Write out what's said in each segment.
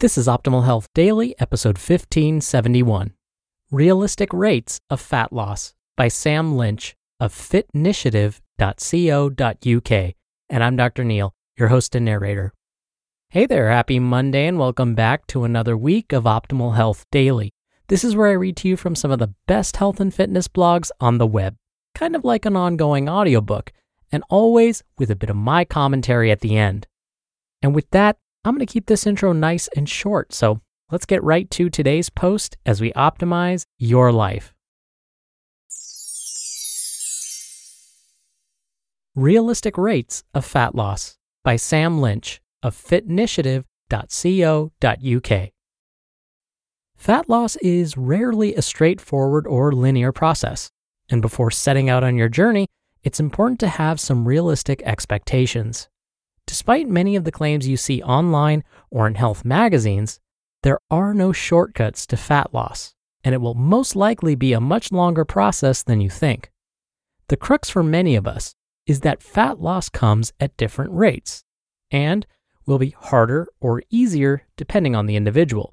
This is Optimal Health Daily, episode 1571 Realistic Rates of Fat Loss by Sam Lynch of fitnitiative.co.uk. And I'm Dr. Neal, your host and narrator. Hey there, happy Monday, and welcome back to another week of Optimal Health Daily. This is where I read to you from some of the best health and fitness blogs on the web, kind of like an ongoing audiobook, and always with a bit of my commentary at the end. And with that, I'm going to keep this intro nice and short, so let's get right to today's post as we optimize your life. Realistic Rates of Fat Loss by Sam Lynch of fitnitiative.co.uk. Fat loss is rarely a straightforward or linear process, and before setting out on your journey, it's important to have some realistic expectations. Despite many of the claims you see online or in health magazines, there are no shortcuts to fat loss, and it will most likely be a much longer process than you think. The crux for many of us is that fat loss comes at different rates and will be harder or easier depending on the individual.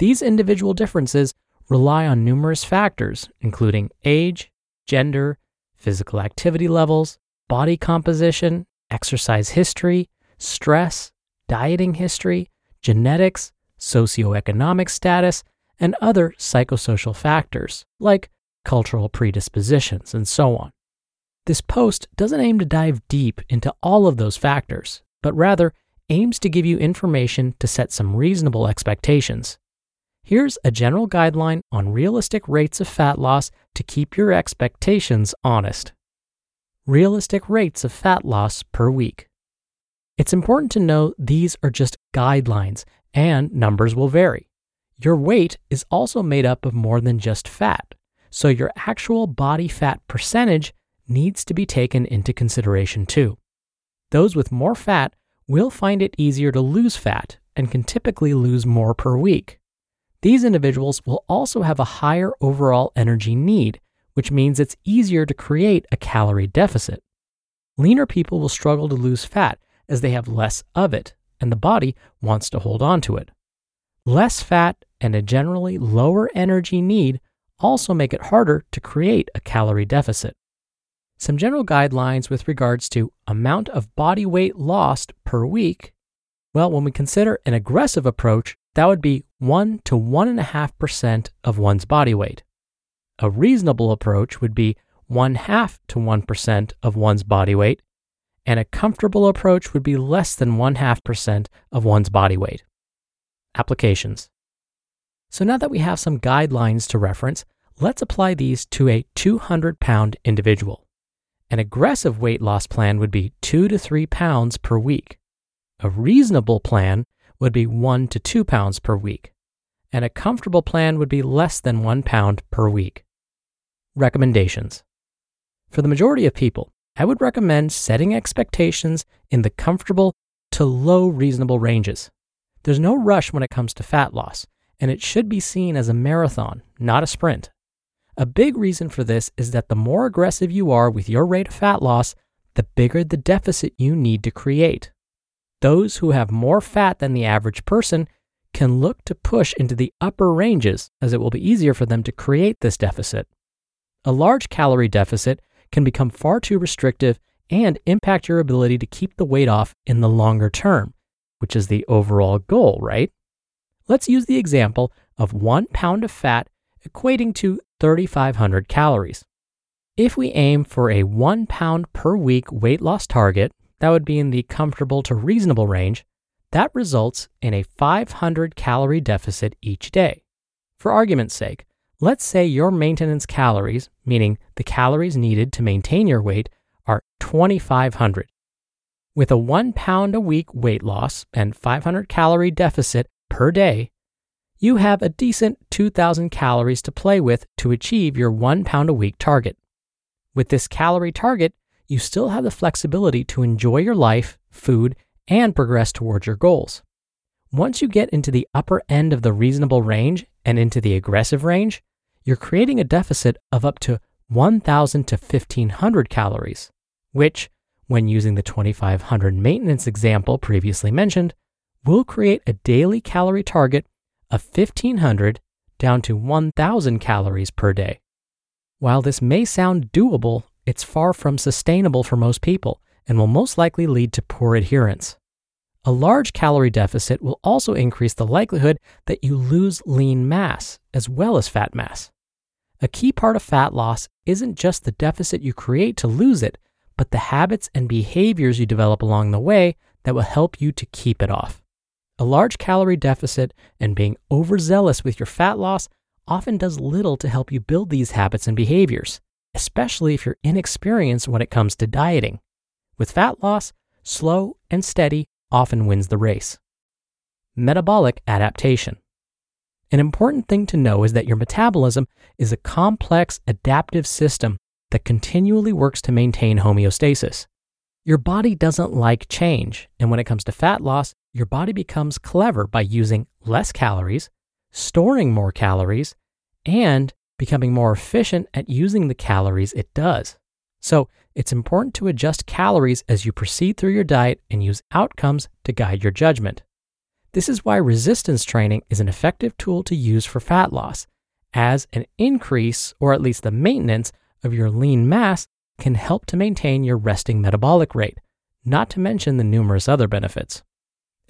These individual differences rely on numerous factors, including age, gender, physical activity levels, body composition, exercise history, stress, dieting history, genetics, socioeconomic status, and other psychosocial factors like cultural predispositions and so on. This post doesn't aim to dive deep into all of those factors, but rather aims to give you information to set some reasonable expectations. Here's a general guideline on realistic rates of fat loss to keep your expectations honest realistic rates of fat loss per week. It's important to know these are just guidelines and numbers will vary. Your weight is also made up of more than just fat, so your actual body fat percentage needs to be taken into consideration too. Those with more fat will find it easier to lose fat and can typically lose more per week. These individuals will also have a higher overall energy need which means it's easier to create a calorie deficit. Leaner people will struggle to lose fat as they have less of it, and the body wants to hold on to it. Less fat and a generally lower energy need also make it harder to create a calorie deficit. Some general guidelines with regards to amount of body weight lost per week. Well, when we consider an aggressive approach, that would be 1 to 1.5% of one's body weight. A reasonable approach would be one half to 1% of one's body weight, and a comfortable approach would be less than one half percent of one's body weight. Applications. So now that we have some guidelines to reference, let's apply these to a 200 pound individual. An aggressive weight loss plan would be 2 to 3 pounds per week. A reasonable plan would be 1 to 2 pounds per week. And a comfortable plan would be less than 1 pound per week. Recommendations For the majority of people, I would recommend setting expectations in the comfortable to low reasonable ranges. There's no rush when it comes to fat loss, and it should be seen as a marathon, not a sprint. A big reason for this is that the more aggressive you are with your rate of fat loss, the bigger the deficit you need to create. Those who have more fat than the average person can look to push into the upper ranges as it will be easier for them to create this deficit. A large calorie deficit can become far too restrictive and impact your ability to keep the weight off in the longer term, which is the overall goal, right? Let's use the example of one pound of fat equating to 3,500 calories. If we aim for a one pound per week weight loss target, that would be in the comfortable to reasonable range, that results in a 500 calorie deficit each day. For argument's sake, let's say your maintenance calories, meaning the calories needed to maintain your weight, are 2,500. With a one pound a week weight loss and 500 calorie deficit per day, you have a decent 2,000 calories to play with to achieve your one pound a week target. With this calorie target, you still have the flexibility to enjoy your life, food, and progress towards your goals. Once you get into the upper end of the reasonable range and into the aggressive range, you're creating a deficit of up to 1,000 to 1,500 calories, which, when using the 2,500 maintenance example previously mentioned, will create a daily calorie target of 1,500 down to 1,000 calories per day. While this may sound doable, it's far from sustainable for most people and will most likely lead to poor adherence. A large calorie deficit will also increase the likelihood that you lose lean mass as well as fat mass. A key part of fat loss isn't just the deficit you create to lose it, but the habits and behaviors you develop along the way that will help you to keep it off. A large calorie deficit and being overzealous with your fat loss often does little to help you build these habits and behaviors, especially if you're inexperienced when it comes to dieting. With fat loss, slow and steady often wins the race. Metabolic adaptation. An important thing to know is that your metabolism is a complex adaptive system that continually works to maintain homeostasis. Your body doesn't like change, and when it comes to fat loss, your body becomes clever by using less calories, storing more calories, and becoming more efficient at using the calories it does. So, it's important to adjust calories as you proceed through your diet and use outcomes to guide your judgment. This is why resistance training is an effective tool to use for fat loss, as an increase, or at least the maintenance, of your lean mass can help to maintain your resting metabolic rate, not to mention the numerous other benefits.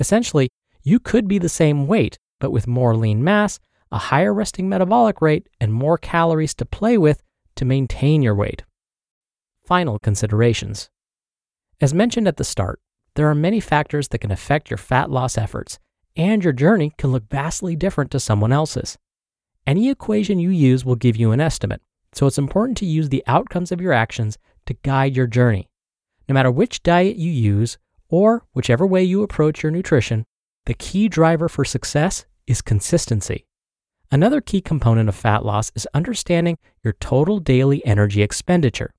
Essentially, you could be the same weight, but with more lean mass, a higher resting metabolic rate, and more calories to play with to maintain your weight final considerations. As mentioned at the start, there are many factors that can affect your fat loss efforts, and your journey can look vastly different to someone else's. Any equation you use will give you an estimate, so it's important to use the outcomes of your actions to guide your journey. No matter which diet you use, or whichever way you approach your nutrition, the key driver for success is consistency. Another key component of fat loss is understanding your total daily energy expenditure.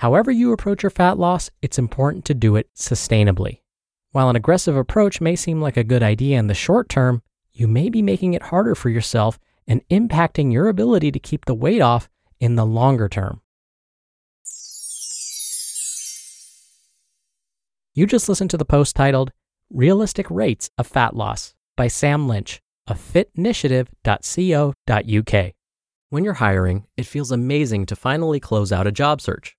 However, you approach your fat loss, it's important to do it sustainably. While an aggressive approach may seem like a good idea in the short term, you may be making it harder for yourself and impacting your ability to keep the weight off in the longer term. You just listened to the post titled Realistic Rates of Fat Loss by Sam Lynch of fitnitiative.co.uk. When you're hiring, it feels amazing to finally close out a job search.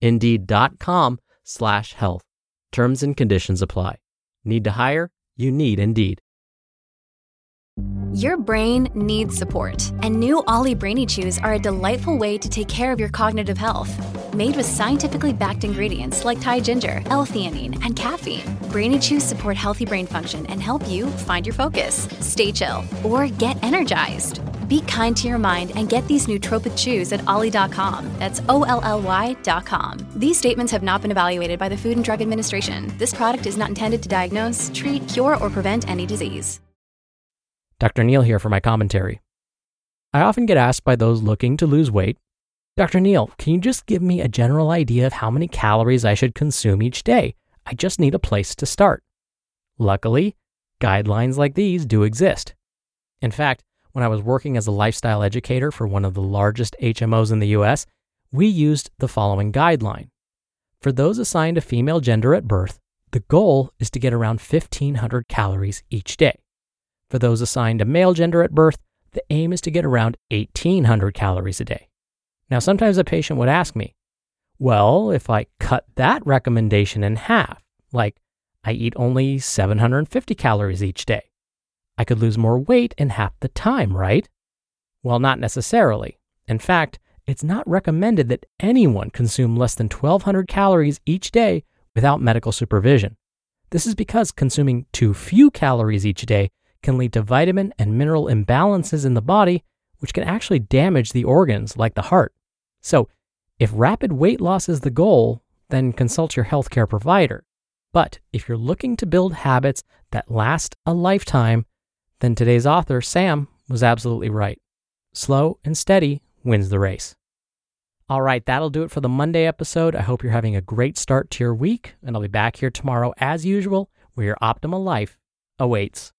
Indeed.com slash health. Terms and conditions apply. Need to hire? You need Indeed. Your brain needs support, and new Olly Brainy Chews are a delightful way to take care of your cognitive health. Made with scientifically backed ingredients like Thai ginger, L-theanine, and caffeine, Brainy Chews support healthy brain function and help you find your focus, stay chill, or get energized. Be kind to your mind and get these nootropic chews at olly.com. That's O L L Y.com. These statements have not been evaluated by the Food and Drug Administration. This product is not intended to diagnose, treat, cure, or prevent any disease. Dr. Neal here for my commentary. I often get asked by those looking to lose weight, Dr. Neal, can you just give me a general idea of how many calories I should consume each day? I just need a place to start. Luckily, guidelines like these do exist. In fact, when I was working as a lifestyle educator for one of the largest HMOs in the US, we used the following guideline. For those assigned a female gender at birth, the goal is to get around 1,500 calories each day. For those assigned a male gender at birth, the aim is to get around 1,800 calories a day. Now, sometimes a patient would ask me, well, if I cut that recommendation in half, like I eat only 750 calories each day, I could lose more weight in half the time, right? Well, not necessarily. In fact, it's not recommended that anyone consume less than 1,200 calories each day without medical supervision. This is because consuming too few calories each day can lead to vitamin and mineral imbalances in the body, which can actually damage the organs like the heart. So, if rapid weight loss is the goal, then consult your healthcare provider. But if you're looking to build habits that last a lifetime, then today's author, Sam, was absolutely right. Slow and steady wins the race. All right, that'll do it for the Monday episode. I hope you're having a great start to your week, and I'll be back here tomorrow as usual, where your optimal life awaits.